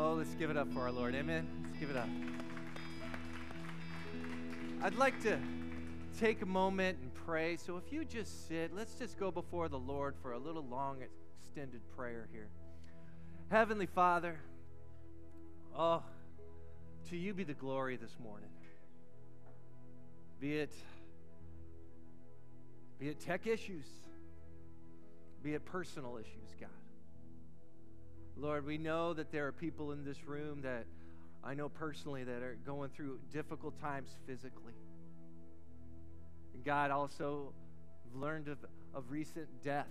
Oh, let's give it up for our Lord. Amen. Let's give it up. I'd like to take a moment and pray. So if you just sit, let's just go before the Lord for a little long, extended prayer here. Heavenly Father, oh, to you be the glory this morning. Be it be it tech issues, be it personal issues, God. Lord, we know that there are people in this room that I know personally that are going through difficult times physically. And God also learned of, of recent death.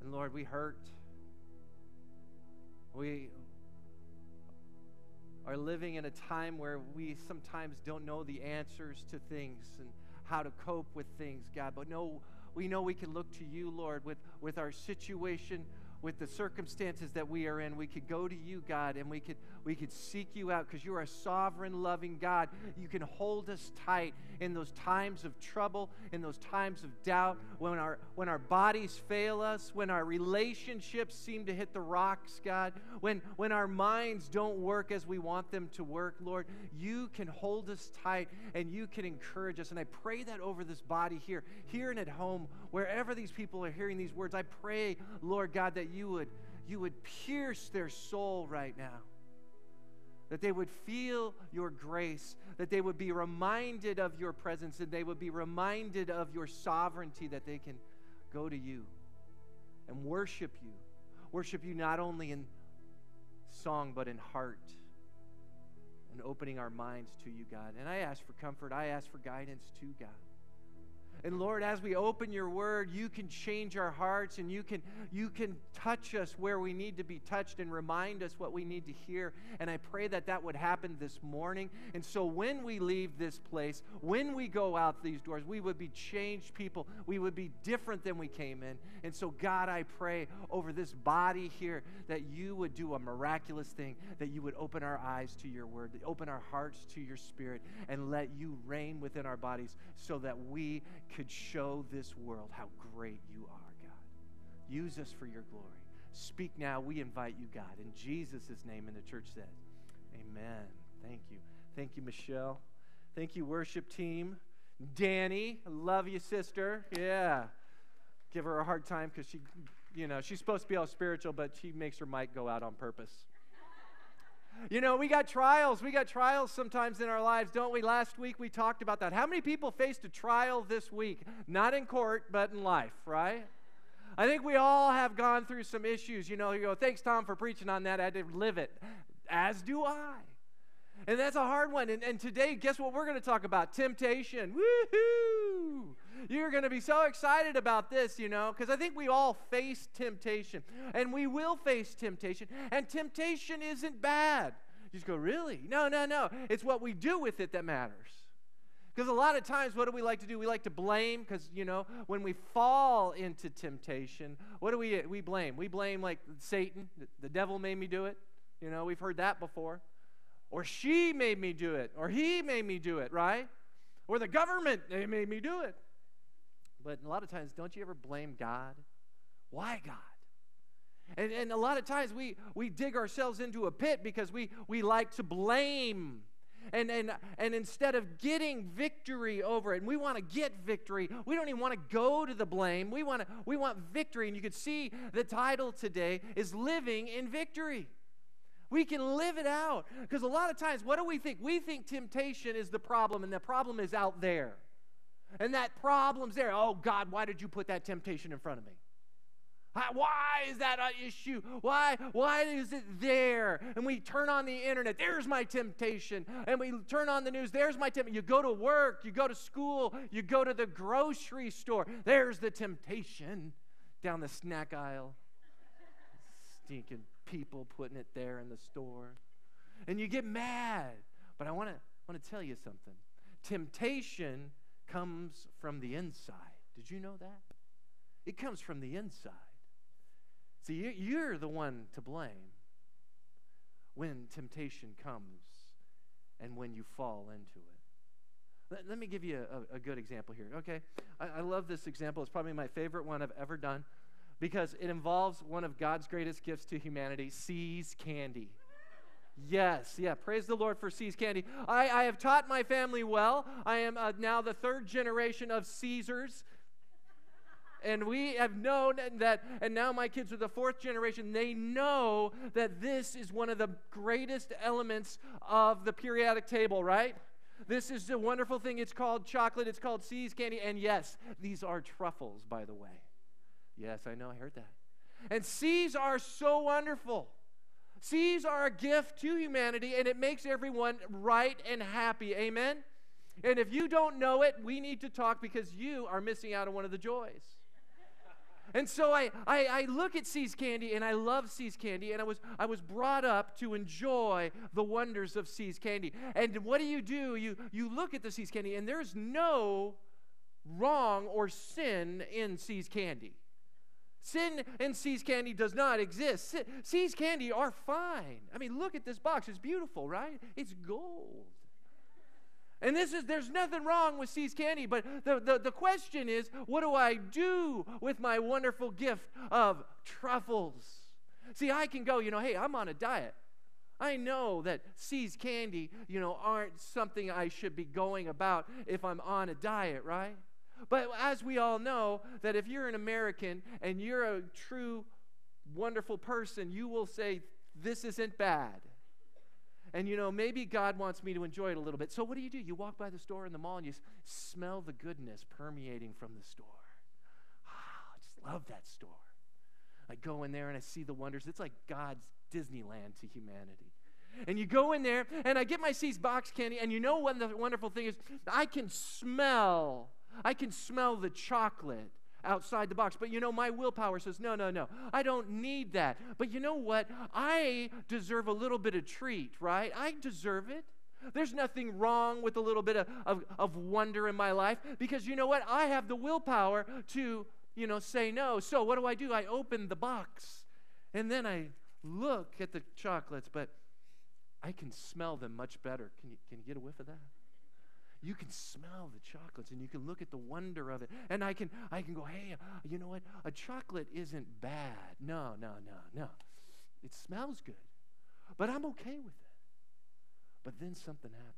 And Lord, we hurt. We are living in a time where we sometimes don't know the answers to things and how to cope with things, God. But no, we know we can look to you, Lord, with, with our situation, with the circumstances that we are in. We could go to you, God, and we could we could seek you out because you're a sovereign, loving God. You can hold us tight in those times of trouble, in those times of doubt, when our when our bodies fail us, when our relationships seem to hit the rocks, God, when when our minds don't work as we want them to work, Lord, you can hold us tight and you can encourage us. And I pray that over this body here, here and at home, wherever these people are hearing these words, I pray, Lord God, that you would you would pierce their soul right now that they would feel your grace, that they would be reminded of your presence, and they would be reminded of your sovereignty, that they can go to you and worship you. Worship you not only in song, but in heart, and opening our minds to you, God. And I ask for comfort, I ask for guidance too, God. And Lord, as we open your word, you can change our hearts and you can you can touch us where we need to be touched and remind us what we need to hear. And I pray that that would happen this morning. And so when we leave this place, when we go out these doors, we would be changed people. We would be different than we came in. And so God, I pray over this body here that you would do a miraculous thing, that you would open our eyes to your word, open our hearts to your spirit and let you reign within our bodies so that we could show this world how great you are, God. Use us for your glory. Speak now. We invite you, God. In Jesus' name, and the church said, Amen. Thank you. Thank you, Michelle. Thank you, worship team. Danny, love you, sister. Yeah. Give her a hard time because she, you know, she's supposed to be all spiritual, but she makes her mic go out on purpose. You know, we got trials. We got trials sometimes in our lives, don't we? Last week we talked about that. How many people faced a trial this week? Not in court, but in life, right? I think we all have gone through some issues. You know, you go, thanks, Tom, for preaching on that. I had to live it. As do I. And that's a hard one. And, and today, guess what we're going to talk about? Temptation. Woohoo! You're going to be so excited about this, you know, because I think we all face temptation. And we will face temptation. And temptation isn't bad. You just go, really? No, no, no. It's what we do with it that matters. Because a lot of times, what do we like to do? We like to blame because, you know, when we fall into temptation, what do we, we blame? We blame, like, Satan. The devil made me do it. You know, we've heard that before. Or she made me do it. Or he made me do it, right? Or the government, they made me do it. But a lot of times, don't you ever blame God? Why God? And, and a lot of times we, we dig ourselves into a pit because we, we like to blame. And, and, and instead of getting victory over it, and we want to get victory, we don't even want to go to the blame. We, want to, we want victory. And you can see the title today is Living in Victory. We can live it out. Because a lot of times, what do we think? We think temptation is the problem, and the problem is out there. And that problem's there. Oh, God, why did you put that temptation in front of me? Why is that an issue? Why, why is it there? And we turn on the internet, there's my temptation. And we turn on the news, there's my temptation. You go to work, you go to school, you go to the grocery store, there's the temptation down the snack aisle. Stinking people putting it there in the store. And you get mad. But I want to want to tell you something. Temptation comes from the inside. Did you know that? It comes from the inside. See, you're the one to blame when temptation comes and when you fall into it. Let, let me give you a, a, good example here, okay? I, I love this example. It's probably my favorite one I've ever done. Because it involves one of God's greatest gifts to humanity See's candy. Yes, yeah. Praise the Lord for See's candy. I, I have taught my family well. I am uh, now the third generation of Caesars. And we have known that, and now my kids are the fourth generation. They know that this is one of the greatest elements of the periodic table, right? This is a wonderful thing. It's called chocolate, it's called See's candy. And yes, these are truffles, by the way. Yes, I know, I heard that. And See's are so wonderful. See's are a gift to humanity, and it makes everyone right and happy. Amen? And if you don't know it, we need to talk because you are missing out on one of the joys. And so I, I, I, look at See's Candy and I love See's Candy, and I was, I was brought up to enjoy the wonders of See's Candy. And what do you do? You, you look at the See's Candy, and there's no wrong or sin in See's Candy. Sin and See's Candy does not exist. See's Candy are fine. I mean, look at this box. It's beautiful, right? It's gold. And this is, there's nothing wrong with See's Candy, but the, the, the question is, what do I do with my wonderful gift of truffles? See, I can go, you know, hey, I'm on a diet. I know that See's Candy, you know, aren't something I should be going about if I'm on a diet, right? But as we all know, that if you're an American and you're a true, wonderful person, you will say, This isn't bad. And you know, maybe God wants me to enjoy it a little bit. So what do you do? You walk by the store in the mall and you smell the goodness permeating from the store. Ah, I just love that store. I go in there and I see the wonders. It's like God's Disneyland to humanity. And you go in there, and I get my See's box candy, and you know what the wonderful thing is? I can smell I can smell the chocolate outside the box. But you know, my willpower says, no, no, no, I don't need that. But you know what? I deserve a little bit of treat, right? I deserve it. There's nothing wrong with a little bit of, of, of wonder in my life because you know what? I have the willpower to, you know, say no. So what do I do? I open the box and then I look at the chocolates, but I can smell them much better. Can you, can you get a whiff of that? You can smell the chocolates and you can look at the wonder of it. And i can i can go hey you know what? A chocolate isn't bad. No no no no. It smells good but i'm okay with it. But then something happens.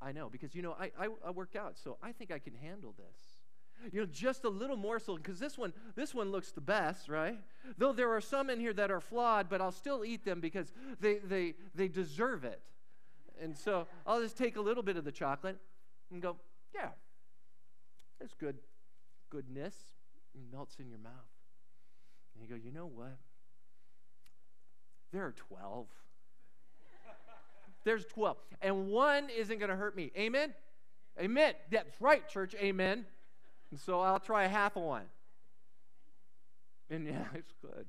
I know because you know i i, I work out so i think i can handle this. You know just a little morsel because this one this one looks the best right? Though there are some in here that are flawed but i'll still eat them because they they they deserve it and so I'll just take a little bit of the chocolate and go, yeah, it's good goodness. It melts in your mouth. And you go, you know what? There are 12. There's 12. And one isn't going to hurt me. Amen? Amen. That's right, church. Amen. And so I'll try half of one. And yeah, it's good.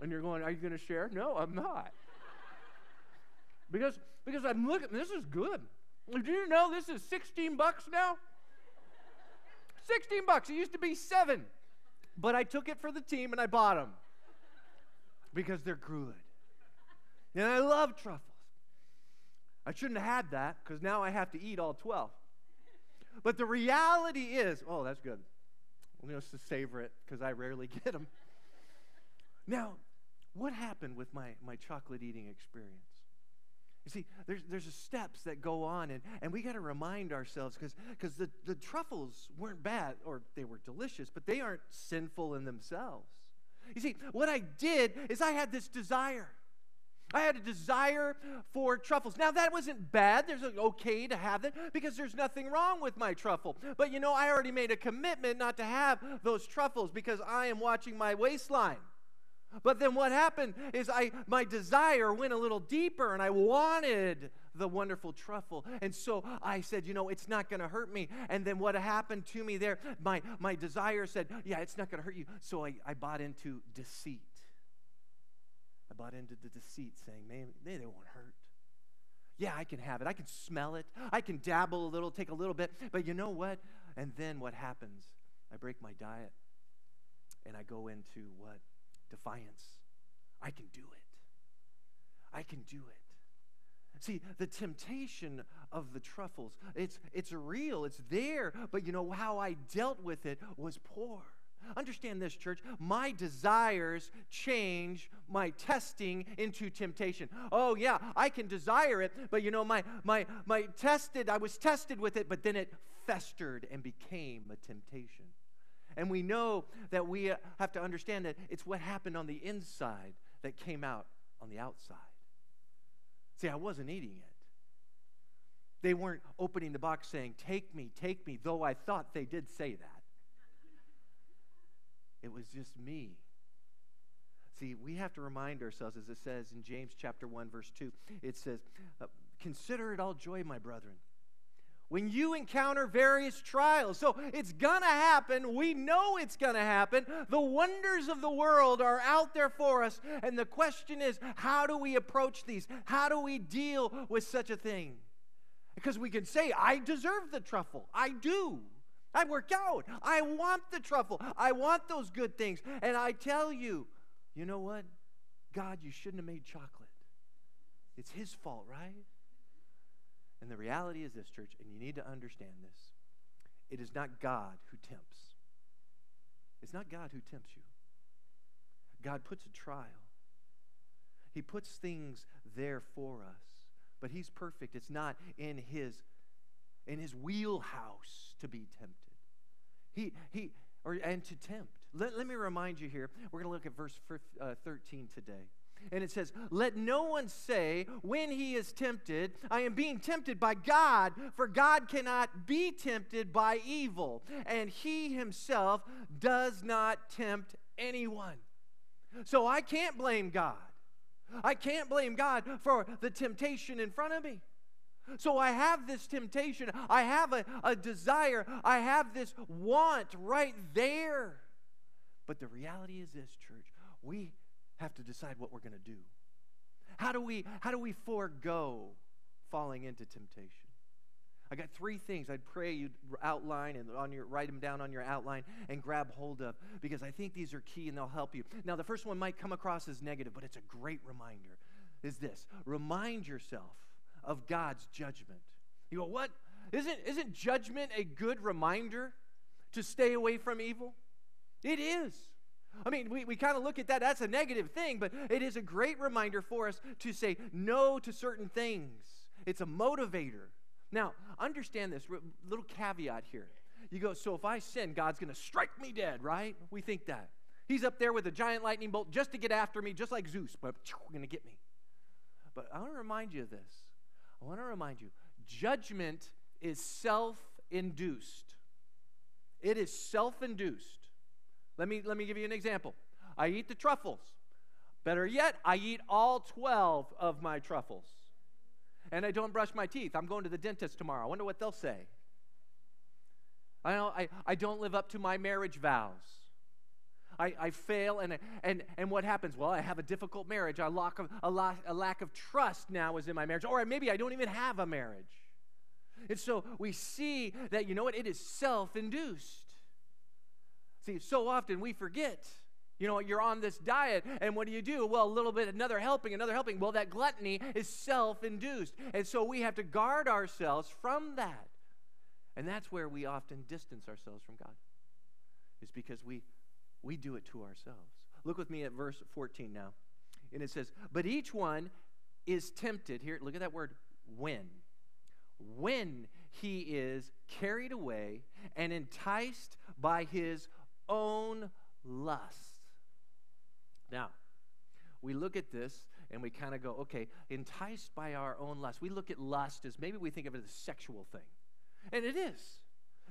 And you're going, are you going to share? No, I'm not. Because, because I'm looking, this is good. Do you know this is 16 bucks now? 16 bucks. It used to be seven. But I took it for the team and I bought them because they're good. And I love truffles. I shouldn't have had that because now I have to eat all 12. But the reality is, oh, that's good. I'm savor it because I rarely get them. Now, what happened with my, my chocolate eating experience? You see, there's, there's steps that go on, and, and we got to remind ourselves because the, the truffles weren't bad, or they were delicious, but they aren't sinful in themselves. You see, what I did is I had this desire. I had a desire for truffles. Now, that wasn't bad. There's okay to have it because there's nothing wrong with my truffle. But you know, I already made a commitment not to have those truffles because I am watching my waistline. But then what happened is I my desire went a little deeper and I wanted the wonderful truffle. And so I said, you know, it's not going to hurt me. And then what happened to me there, my, my desire said, yeah, it's not going to hurt you. So I, I bought into deceit. I bought into the deceit saying, man, they, they won't hurt. Yeah, I can have it. I can smell it. I can dabble a little, take a little bit. But you know what? And then what happens? I break my diet and I go into what? Defiance. I can do it. I can do it. See, the temptation of the truffles, it's, it's real, it's there, but you know how I dealt with it was poor. Understand this, church. My desires change my testing into temptation. Oh, yeah, I can desire it, but you know, my, my, my tested, I was tested with it, but then it festered and became a temptation. And we know that we have to understand that it's what happened on the inside that came out on the outside. See, I wasn't eating it. They weren't opening the box saying, Take me, take me, though I thought they did say that. It was just me. See, we have to remind ourselves, as it says in James chapter 1, verse 2, it says, uh, Consider it all joy, my brethren, when you encounter various trials. So it's going to happen. We know it's going to happen. The wonders of the world are out there for us. And the question is, how do we approach these? How do we deal with such a thing? Because we can say, I deserve the truffle. I do. I work out. I want the truffle. I want those good things. And I tell you, you know what? God, you shouldn't have made chocolate. It's His fault, right? And the reality is this, church, and you need to understand this it is not God who tempts. It's not God who tempts you. God puts a trial, He puts things there for us, but He's perfect. It's not in His in his wheelhouse to be tempted. He, he, or, and to tempt. Let, let me remind you here, we're going to look at verse uh, 13 today. And it says, Let no one say when he is tempted, I am being tempted by God, for God cannot be tempted by evil, and he himself does not tempt anyone. So I can't blame God. I can't blame God for the temptation in front of me. So I have this temptation, I have a, a desire, I have this want right there. But the reality is this, church, we have to decide what we're going to do. How do we how do we forego falling into temptation? I got three things I'd pray you'd outline and on your write them down on your outline and grab hold of because I think these are key and they'll help you. Now the first one might come across as negative, but it's a great reminder. Is this. Remind yourself of God's judgment. You go, what? Isn't, isn't judgment a good reminder to stay away from evil? It is. I mean, we, we kind of look at that, that's a negative thing, but it is a great reminder for us to say no to certain things. It's a motivator. Now, understand this little caveat here. You go, so if I sin, God's going to strike me dead, right? We think that. He's up there with a giant lightning bolt just to get after me, just like Zeus, but going to get me. But I want to remind you of this. I want to remind you judgment is self induced. It is self induced. Let me, let me give you an example. I eat the truffles. Better yet, I eat all 12 of my truffles. And I don't brush my teeth. I'm going to the dentist tomorrow. I wonder what they'll say. I, don't, I, I don't live up to my marriage vows. I, I fail, and, and, and what happens? Well, I have a difficult marriage. Lack, of, a, la- a lack of trust now is in my marriage, or maybe I don't even have a marriage. And so we see that, you know what? It is self induced. See, so often we forget. You know, you're on this diet, and what do you do? Well, a little bit, another helping, another helping. Well, that gluttony is self induced. And so we have to guard ourselves from that. And that's where we often distance ourselves from God, is because we we do it to ourselves. Look with me at verse 14 now. And it says, But each one is tempted. Here, look at that word, when. When he is carried away and enticed by his own lust. Now, we look at this and we kind of go, okay, enticed by our own lust. We look at lust as maybe we think of it as a sexual thing. And it is.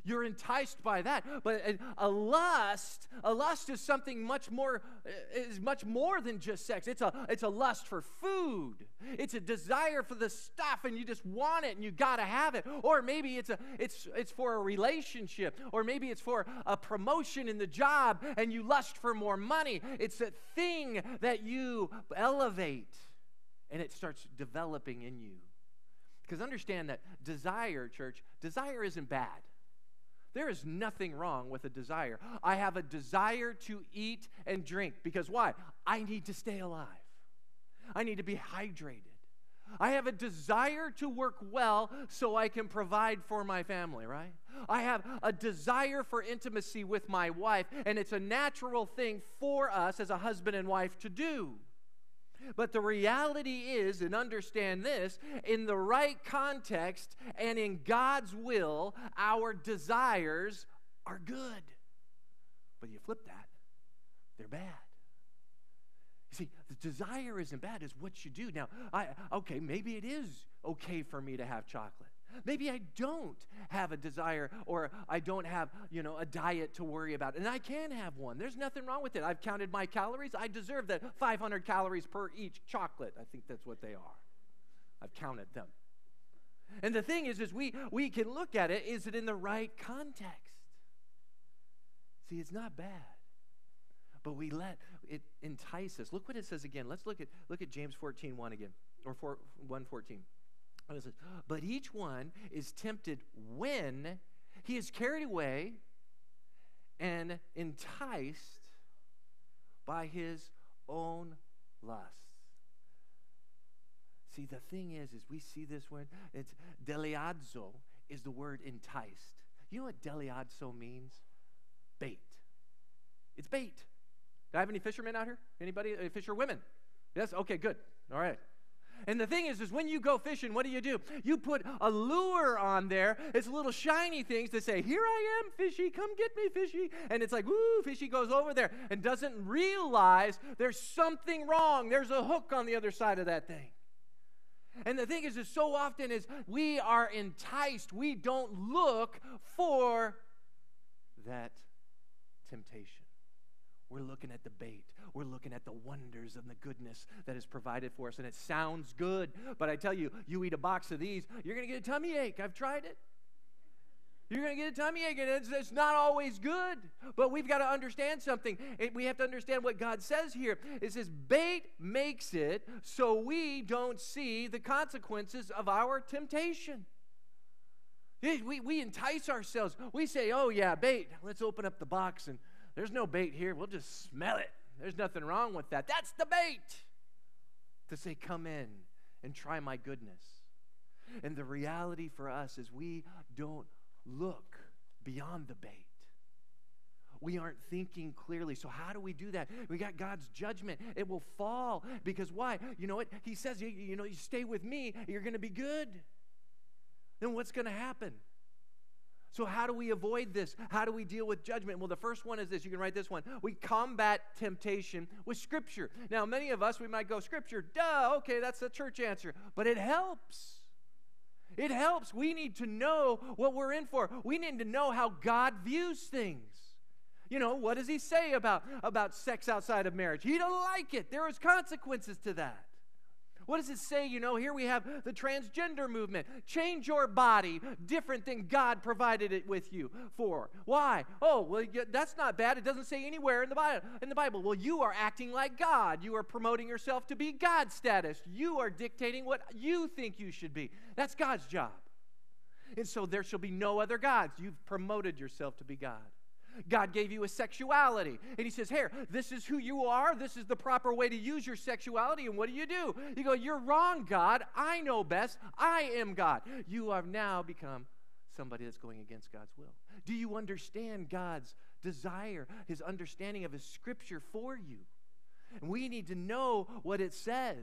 You're enticed by that. But uh, a lust, a lust is something much more uh, is much more than just sex. It's a it's a lust for food. It's a desire for the stuff and you just want it and you got to have it. Or maybe it's a it's it's for a relationship or maybe it's for a promotion in the job and you lust for more money. It's a thing that you elevate and it starts developing in you. Because understand that desire, church, desire isn't bad. There is nothing wrong with a desire. I have a desire to eat and drink because why? I need to stay alive. I need to be hydrated. I have a desire to work well so I can provide for my family, right? I have a desire for intimacy with my wife, and it's a natural thing for us as a husband and wife to do. But the reality is, and understand this, in the right context and in God's will, our desires are good. But you flip that, they're bad. You see, the desire isn't bad, it's what you do. Now, I okay, maybe it is okay for me to have chocolate. Maybe I don't have a desire or I don't have, you know, a diet to worry about. And I can have one. There's nothing wrong with it. I've counted my calories. I deserve that 500 calories per each chocolate. I think that's what they are. I've counted them. And the thing is is we we can look at it is it in the right context? See, it's not bad. But we let it entice us. Look what it says again. Let's look at look at James 14, 1 again. Or 4, 1 14. But each one is tempted when he is carried away and enticed by his own lusts. See, the thing is, is we see this word, it's deleazo is the word enticed. You know what deleazo means? Bait. It's bait. Do I have any fishermen out here? Anybody? Uh, fisher women? Yes? Okay, good. All right. And the thing is, is when you go fishing, what do you do? You put a lure on there. It's little shiny things to say, "Here I am, fishy. Come get me, fishy." And it's like, "Woo!" Fishy goes over there and doesn't realize there's something wrong. There's a hook on the other side of that thing. And the thing is, is so often is we are enticed. We don't look for that temptation. We're looking at the bait. We're looking at the wonders and the goodness that is provided for us. And it sounds good, but I tell you, you eat a box of these, you're going to get a tummy ache. I've tried it. You're going to get a tummy ache, and it's, it's, not always good. But we've got to understand something. It, we have to understand what God says here. It says, bait makes it so we don't see the consequences of our temptation. We, we entice ourselves. We say, oh, yeah, bait. Let's open up the box and there's no bait here. We'll just smell it. There's nothing wrong with that. That's the bait to say, Come in and try my goodness. And the reality for us is we don't look beyond the bait. We aren't thinking clearly. So, how do we do that? We got God's judgment. It will fall. Because why? You know what? He says, you, know, you stay with me, you're going to be good. Then what's going to happen? So, how do we avoid this? How do we deal with judgment? Well, the first one is this. You can write this one. We combat temptation with Scripture. Now, many of us, we might go, Scripture, duh, okay, that's the church answer. But it helps. It helps. We need to know what we're in for. We need to know how God views things. You know, what does he say about, about sex outside of marriage? He don't like it. There is consequences to that. What does it say? You know, here we have the transgender movement. Change your body different than God provided it with you for. Why? Oh, well, that's not bad. It doesn't say anywhere in the Bible. In the Bible, well, you are acting like God. You are promoting yourself to be God status. You are dictating what you think you should be. That's God's job. And so there shall be no other gods. You've promoted yourself to be God. God gave you a sexuality. And He says, Here, this is who you are. This is the proper way to use your sexuality. And what do you do? You go, You're wrong, God. I know best. I am God. You have now become somebody that's going against God's will. Do you understand God's desire, His understanding of His scripture for you? And we need to know what it says.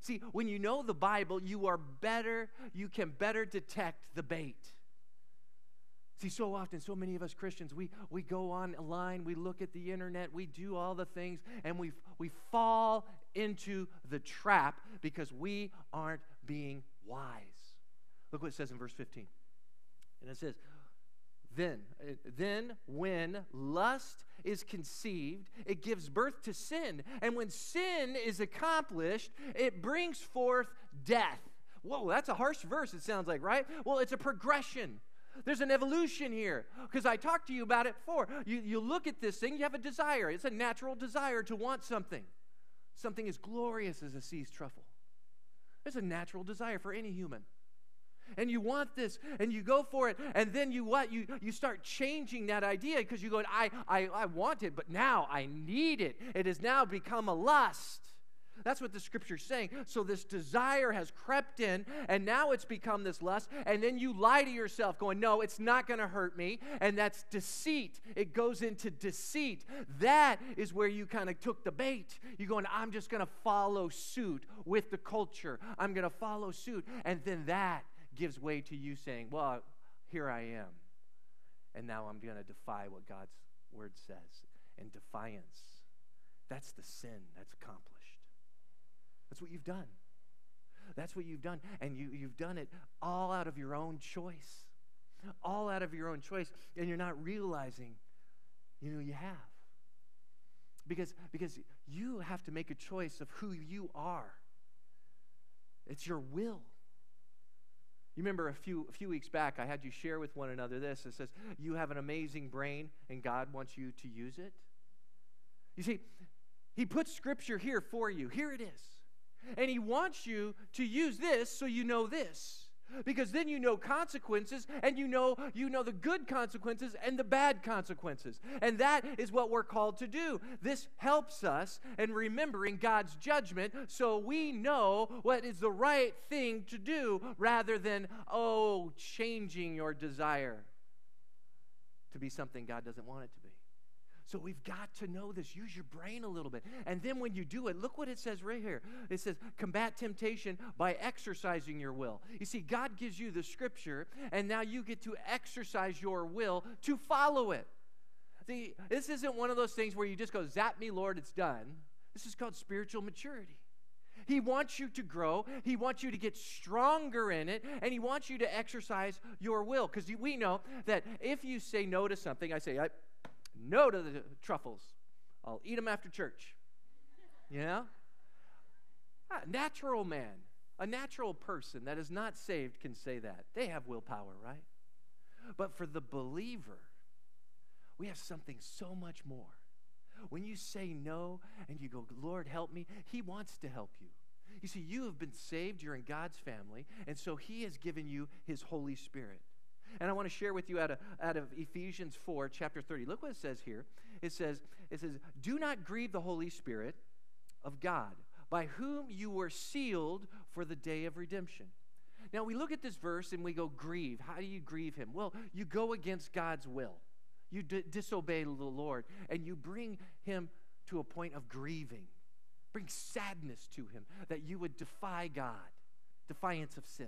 See, when you know the Bible, you are better, you can better detect the bait. See, so often, so many of us Christians, we, we go online, we look at the internet, we do all the things, and we, we fall into the trap because we aren't being wise. Look what it says in verse 15. And it says, then, uh, then when lust is conceived, it gives birth to sin. And when sin is accomplished, it brings forth death. Whoa, that's a harsh verse, it sounds like, right? Well, it's a progression. There's an evolution here because I talked to you about it before. You, you look at this thing, you have a desire. It's a natural desire to want something. Something as glorious as a See's truffle. It's a natural desire for any human. And you want this, and you go for it, and then you what? You, you start changing that idea because you go, I, I, I want it, but now I need it. It has now become a lust. That's what the scripture's saying. So this desire has crept in, and now it's become this lust. And then you lie to yourself, going, No, it's not going to hurt me. And that's deceit. It goes into deceit. That is where you kind of took the bait. You're going, I'm just going to follow suit with the culture. I'm going to follow suit. And then that gives way to you saying, Well, here I am. And now I'm going to defy what God's word says. And defiance, that's the sin that's accomplished. That's what you've done. That's what you've done. And you, you've done it all out of your own choice. All out of your own choice. And you're not realizing, you know, you have. Because, because you have to make a choice of who you are. It's your will. You remember a few, a few weeks back, I had you share with one another this. It says, You have an amazing brain, and God wants you to use it. You see, He puts Scripture here for you. Here it is. And He wants you to use this so you know this. Because then you know consequences and you know you know the good consequences and the bad consequences. And that is what we're called to do. This helps us in remembering God's judgment so we know what is the right thing to do rather than oh changing your desire to be something God doesn't want it to be. So we've got to know this. Use your brain a little bit. And then when you do it, look what it says right here. It says, combat temptation by exercising your will. You see, God gives you the scripture, and now you get to exercise your will to follow it. See, this isn't one of those things where you just go, zap me, Lord, it's done. This is called spiritual maturity. He wants you to grow. He wants you to get stronger in it. And He wants you to exercise your will. Because we know that if you say no to something, I say, I, no to the truffles. I'll eat them after church. You know? A natural man, a natural person that is not saved can say that. They have willpower, right? But for the believer, we have something so much more. When you say no and you go, Lord, help me, He wants to help you. You see, you have been saved, you're in God's family, and so He has given you His Holy Spirit. And I want to share with you out of, out of Ephesians 4, chapter 30. Look what it says here. It says, it says, Do not grieve the Holy Spirit of God, by whom you were sealed for the day of redemption. Now we look at this verse and we go, grieve. How do you grieve him? Well, you go against God's will. You d- disobey the Lord, and you bring him to a point of grieving. Bring sadness to him that you would defy God, defiance of sin.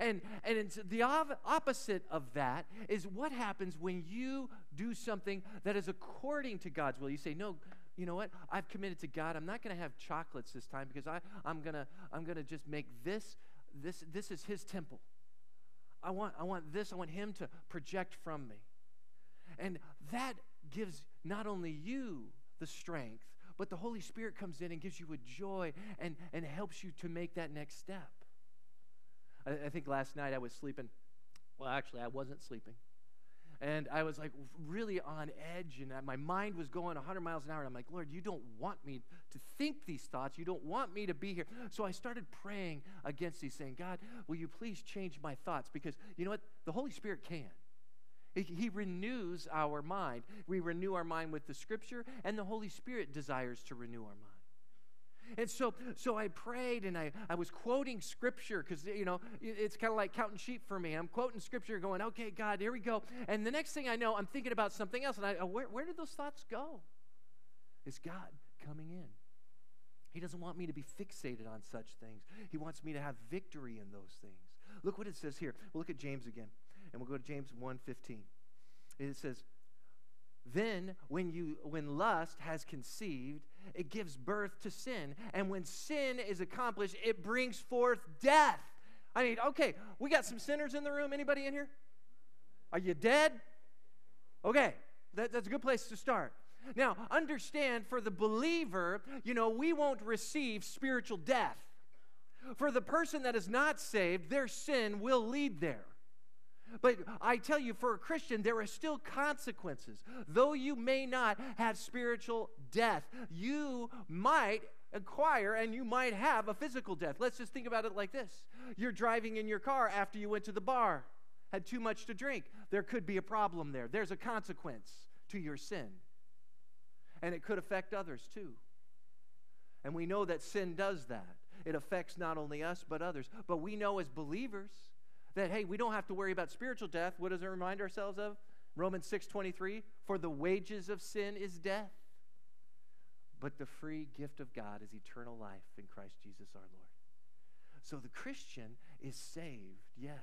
And, and it's the opposite of that is what happens when you do something that is according to God's will. You say, No, you know what? I've committed to God. I'm not going to have chocolates this time because I, I'm going to I'm gonna just make this, this, this is His temple. I want, I want this, I want Him to project from me. And that gives not only you the strength, but the Holy Spirit comes in and gives you a joy and, and helps you to make that next step. I, I think last night I was sleeping. Well, actually, I wasn't sleeping. And I was like really on edge, and my mind was going 100 miles an hour. And I'm like, Lord, you don't want me to think these thoughts. You don't want me to be here. So I started praying against these, saying, God, will you please change my thoughts? Because you know what? The Holy Spirit can. He renews our mind. We renew our mind with the Scripture, and the Holy Spirit desires to renew our mind. And so, so I prayed and I, I was quoting scripture because, you know, it's kind of like counting sheep for me. I'm quoting scripture going, okay, God, here we go. And the next thing I know, I'm thinking about something else. And I, uh, where, where did those thoughts go? It's God coming in. He doesn't want me to be fixated on such things. He wants me to have victory in those things. Look what it says here. We'll look at James again. And we'll go to James 1.15. It says, then when you when lust has conceived, it gives birth to sin. And when sin is accomplished, it brings forth death. I mean, okay, we got some sinners in the room. Anybody in here? Are you dead? Okay, that, that's a good place to start. Now, understand for the believer, you know, we won't receive spiritual death. For the person that is not saved, their sin will lead there. But I tell you, for a Christian, there are still consequences. Though you may not have spiritual death, you might acquire and you might have a physical death. Let's just think about it like this you're driving in your car after you went to the bar, had too much to drink. There could be a problem there. There's a consequence to your sin, and it could affect others too. And we know that sin does that. It affects not only us, but others. But we know as believers that, hey, we don't have to worry about spiritual death. What does it remind ourselves of? Romans 6.23, for the wages of sin is death. But the free gift of God is eternal life in Christ Jesus our Lord. So the Christian is saved, yes.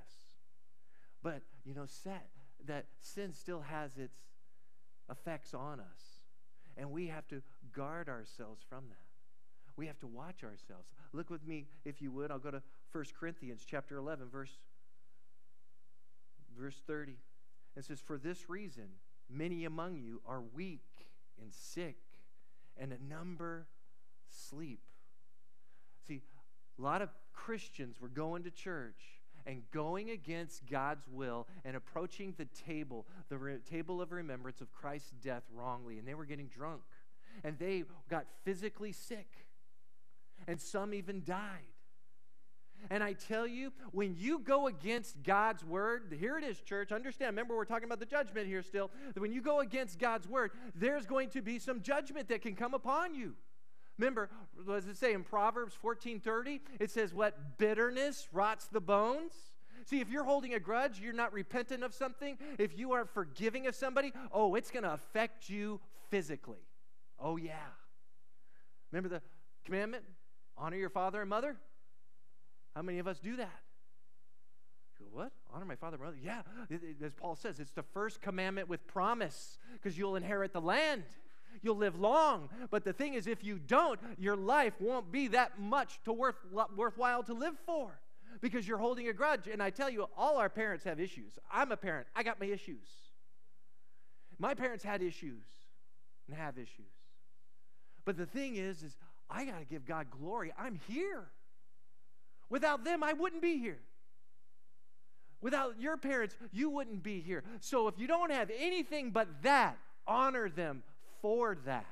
But, you know, set, that sin still has its effects on us. And we have to guard ourselves from that. We have to watch ourselves. Look with me, if you would. I'll go to 1 Corinthians chapter 11, verse, verse 30. It says, For this reason, many among you are weak and sick, and a number sleep. See, a lot of Christians were going to church and going against God's will and approaching the table, the re- table of remembrance of Christ's death wrongly. And they were getting drunk. And they got physically sick. And some even died. And I tell you, when you go against God's word, here it is, church. Understand, remember, we're talking about the judgment here still. When you go against God's word, there's going to be some judgment that can come upon you. Remember, what does it say in Proverbs 14:30? It says, What bitterness rots the bones. See, if you're holding a grudge, you're not repentant of something, if you aren't forgiving of somebody, oh, it's going to affect you physically. Oh, yeah. Remember the commandment? Honor your father and mother? How many of us do that? You go, what? Honor my father and mother? Yeah. As Paul says, it's the first commandment with promise because you'll inherit the land. You'll live long. But the thing is, if you don't, your life won't be that much to worth, worthwhile to live for because you're holding a grudge. And I tell you, all our parents have issues. I'm a parent, I got my issues. My parents had issues and have issues. But the thing is, is I got to give God glory. I'm here. Without them, I wouldn't be here. Without your parents, you wouldn't be here. So if you don't have anything but that, honor them for that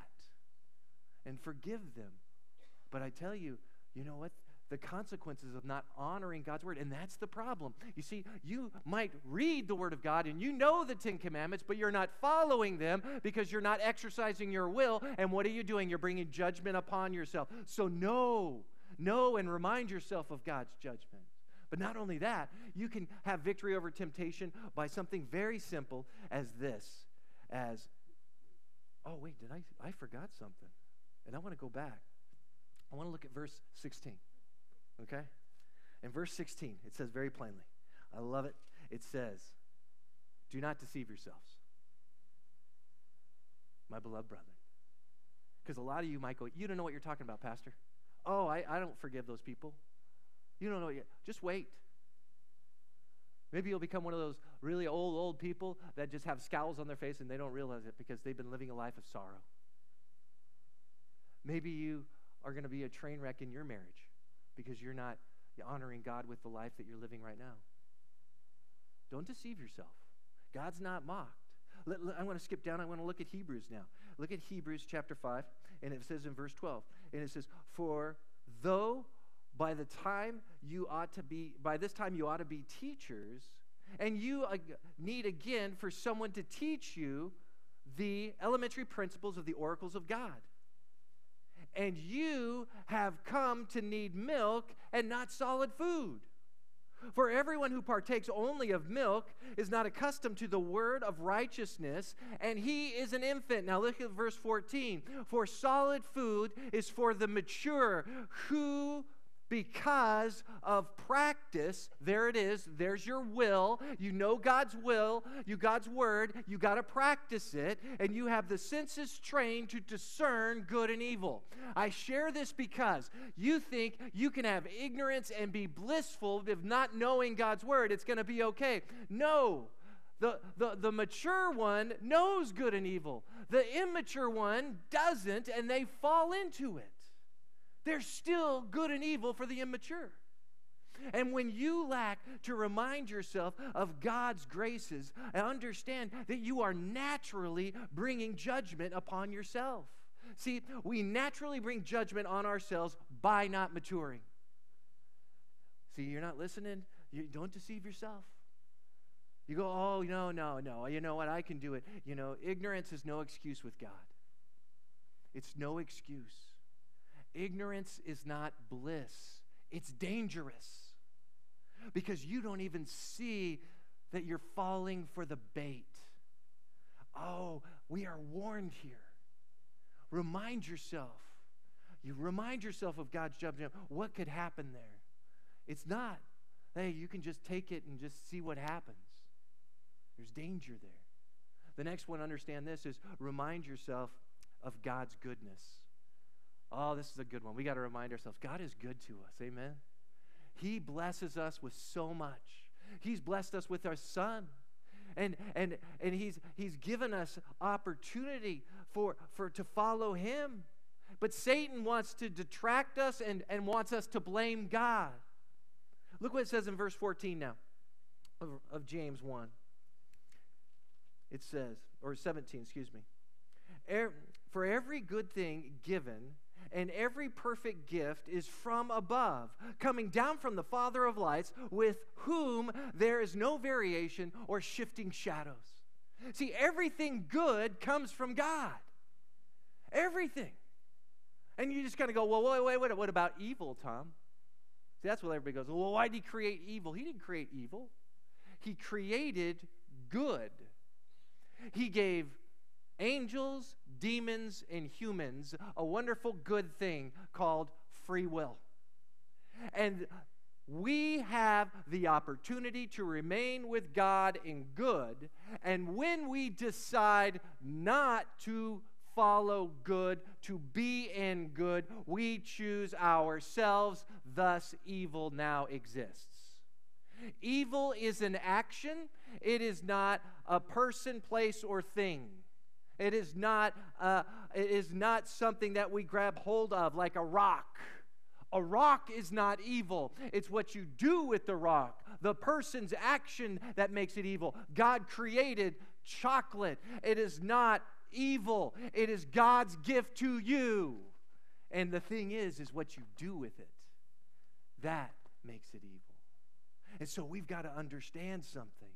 and forgive them. But I tell you, you know what? The consequences of not honoring God's word. And that's the problem. You see, you might read the word of God and you know the Ten Commandments, but you're not following them because you're not exercising your will. And what are you doing? You're bringing judgment upon yourself. So, know, know, and remind yourself of God's judgment. But not only that, you can have victory over temptation by something very simple as this as oh, wait, did I? I forgot something. And I want to go back. I want to look at verse 16. Okay? In verse 16, it says very plainly, I love it. It says, Do not deceive yourselves, my beloved brethren. Because a lot of you might go, You don't know what you're talking about, Pastor. Oh, I, I don't forgive those people. You don't know yet. Just wait. Maybe you'll become one of those really old, old people that just have scowls on their face and they don't realize it because they've been living a life of sorrow. Maybe you are going to be a train wreck in your marriage because you're not honoring God with the life that you're living right now. Don't deceive yourself. God's not mocked. Let, let, I want to skip down. I want to look at Hebrews now. Look at Hebrews chapter 5, and it says in verse 12, and it says, For though by the time you ought to be, by this time you ought to be teachers, and you need again for someone to teach you the elementary principles of the oracles of God. And you have come to need milk and not solid food. For everyone who partakes only of milk is not accustomed to the word of righteousness, and he is an infant. Now look at verse 14. For solid food is for the mature who because of practice. There it is. There's your will. You know God's will, you God's word. You got to practice it, and you have the senses trained to discern good and evil. I share this because you think you can have ignorance and be blissful if not knowing God's word. It's going to be okay. No. The, the, the mature one knows good and evil. The immature one doesn't, and they fall into it. There's still good and evil for the immature. And when you lack to remind yourself of God's graces, understand that you are naturally bringing judgment upon yourself. See, we naturally bring judgment on ourselves by not maturing. See, you're not listening. You don't deceive yourself. You go, oh, no, no, no. You know what? I can do it. You know, ignorance is no excuse with God. It's no excuse ignorance is not bliss, it's dangerous because you don't even see that you're falling for the bait. Oh, we are warned here. Remind yourself. You remind yourself of God's judgment. What could happen there? It's not, hey, you can just take it and just see what happens. There's danger there. The next one, understand this, is remind yourself of God's goodness. Oh, this is a good one. We got to remind ourselves God is good to us. Amen. He blesses us with so much. He's blessed us with our son. And, and, and he's, he's given us opportunity for, for to follow him. But Satan wants to detract us and, and wants us to blame God. Look what it says in verse 14 now of, of James 1. It says, or 17, excuse me. For every good thing given and every perfect gift is from above, coming down from the Father of lights, with whom there is no variation or shifting shadows. See, everything good comes from God. Everything. And you just kind of go, well, wait, wait, wait, what about evil, Tom? See, that's what everybody goes, well, why did he create evil? He didn't create evil, he created good. He gave angels, demons, and humans a wonderful good thing called free will. And we have the opportunity to remain with God in good. And when we decide not to follow good, to be in good, we choose ourselves, thus, evil now exists. Evil is an action, it is not a person, place, or thing. It is not, uh, it is not something that we grab hold of like a rock. A rock is not evil. It's what you do with the rock, the person's action that makes it evil. God created chocolate. It is not evil. It is God's gift to you. And the thing is is what you do with it. That makes it evil. And so we've got to understand something.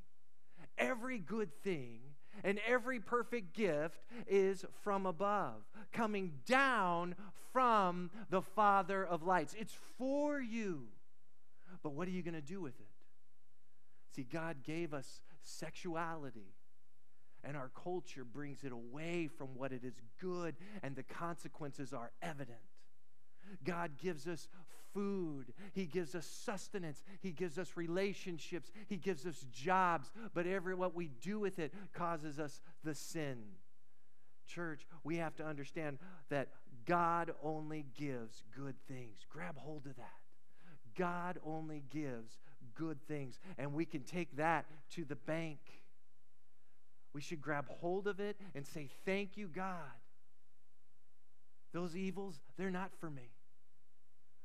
Every good thing and every perfect gift is from above, coming down from the Father of lights. It's for you. But what are you going to do with it? See, God gave us sexuality, and our culture brings it away from what it is good, and the consequences are evident. God gives us food, He gives us sustenance, He gives us relationships, He gives us jobs, but every what we do with it causes us the sin. Church, we have to understand that God only gives good things. Grab hold of that. God only gives good things, and we can take that to the bank. We should grab hold of it and say, Thank you, God. Those evils, they're not for me.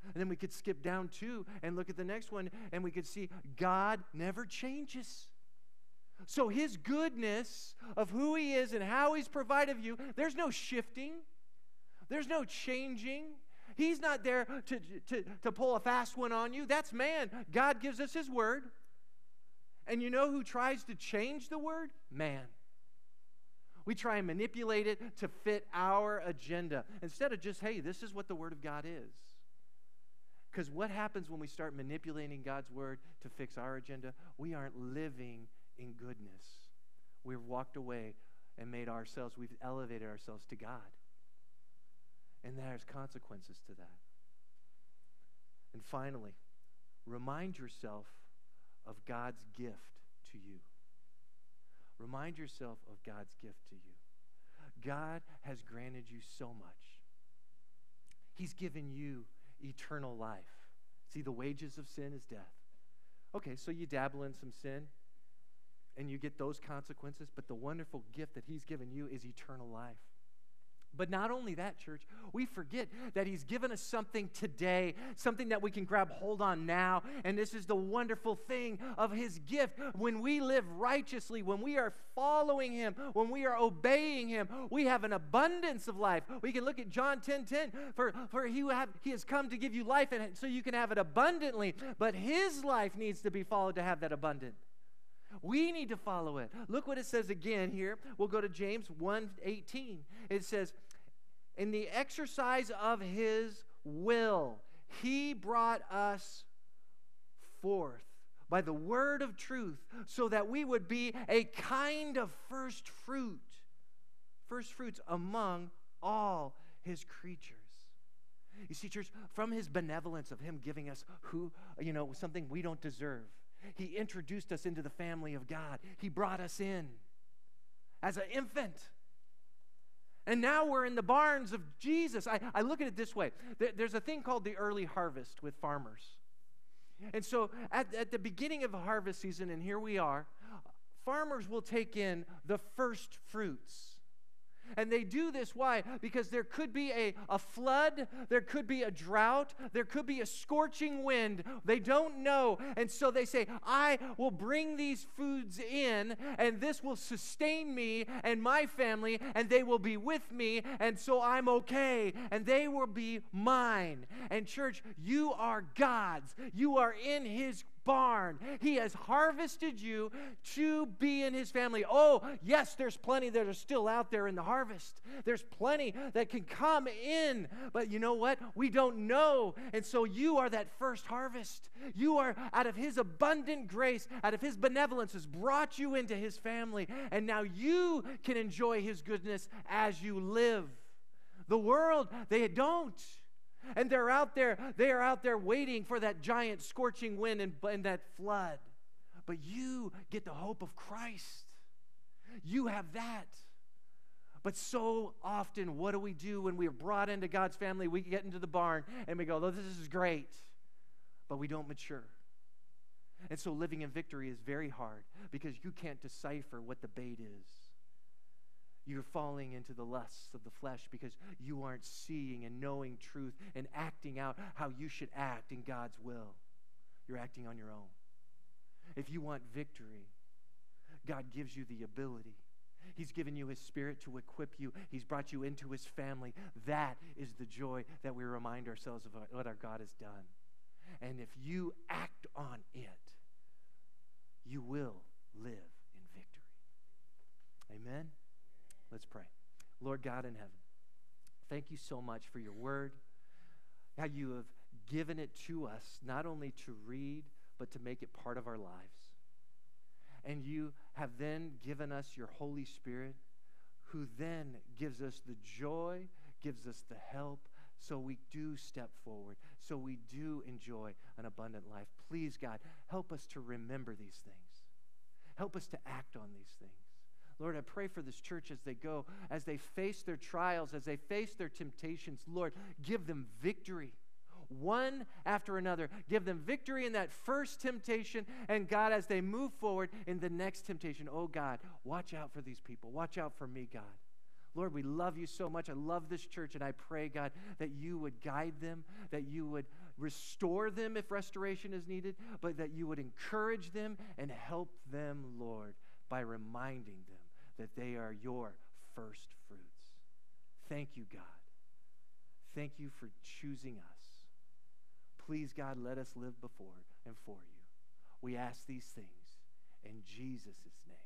And then we could skip down two and look at the next one, and we could see God never changes. So his goodness of who he is and how he's provided you, there's no shifting, there's no changing. He's not there to, to, to pull a fast one on you. That's man. God gives us his word. And you know who tries to change the word? Man. We try and manipulate it to fit our agenda instead of just, hey, this is what the word of God is. Because what happens when we start manipulating God's word to fix our agenda? We aren't living in goodness. We've walked away and made ourselves, we've elevated ourselves to God. And there's consequences to that. And finally, remind yourself of God's gift to you. Remind yourself of God's gift to you. God has granted you so much. He's given you eternal life. See, the wages of sin is death. Okay, so you dabble in some sin and you get those consequences, but the wonderful gift that He's given you is eternal life. But not only that, church, we forget that He's given us something today, something that we can grab hold on now. And this is the wonderful thing of His gift. When we live righteously, when we are following Him, when we are obeying Him, we have an abundance of life. We can look at John 10 10, for, for he, have, he has come to give you life, and so you can have it abundantly. But His life needs to be followed to have that abundant. We need to follow it. Look what it says again here. We'll go to James 1:18. It says, "In the exercise of his will. He brought us forth by the word of truth so that we would be a kind of first fruit, first fruits among all his creatures. You see, church, from his benevolence of him giving us who, you know, something we don't deserve, he introduced us into the family of God. He brought us in as an infant. And now we're in the barns of Jesus. I, I look at it this way there's a thing called the early harvest with farmers. And so at, at the beginning of the harvest season, and here we are, farmers will take in the first fruits. And they do this, why? Because there could be a, a flood, there could be a drought, there could be a scorching wind. They don't know. And so they say, I will bring these foods in, and this will sustain me and my family, and they will be with me, and so I'm okay, and they will be mine. And, church, you are God's. You are in His barn. He has harvested you to be in his family. Oh, yes, there's plenty that are still out there in the harvest. There's plenty that can come in. But you know what? We don't know. And so you are that first harvest. You are out of his abundant grace, out of his benevolence, has brought you into his family. And now you can enjoy his goodness as you live. The world, they don't. And they're out there, they are out there waiting for that giant scorching wind and, and that flood. But you get the hope of Christ. You have that. But so often, what do we do when we are brought into God's family? We get into the barn and we go, oh, this is great, but we don't mature. And so living in victory is very hard because you can't decipher what the bait is. You're falling into the lusts of the flesh because you aren't seeing and knowing truth and acting out how you should act in God's will. You're acting on your own. If you want victory, God gives you the ability. He's given you His Spirit to equip you. He's brought you into His family. That is the joy that we remind ourselves of what our God has done. And if you act on it, you will live in victory. Amen. Let's pray. Lord God in heaven, thank you so much for your word, how you have given it to us, not only to read, but to make it part of our lives. And you have then given us your Holy Spirit, who then gives us the joy, gives us the help, so we do step forward, so we do enjoy an abundant life. Please, God, help us to remember these things. Help us to act on these things. Lord, I pray for this church as they go, as they face their trials, as they face their temptations. Lord, give them victory one after another. Give them victory in that first temptation. And God, as they move forward in the next temptation, oh God, watch out for these people. Watch out for me, God. Lord, we love you so much. I love this church, and I pray, God, that you would guide them, that you would restore them if restoration is needed, but that you would encourage them and help them, Lord, by reminding them that they are your first fruits. Thank you, God. Thank you for choosing us. Please, God, let us live before and for you. We ask these things in Jesus' name.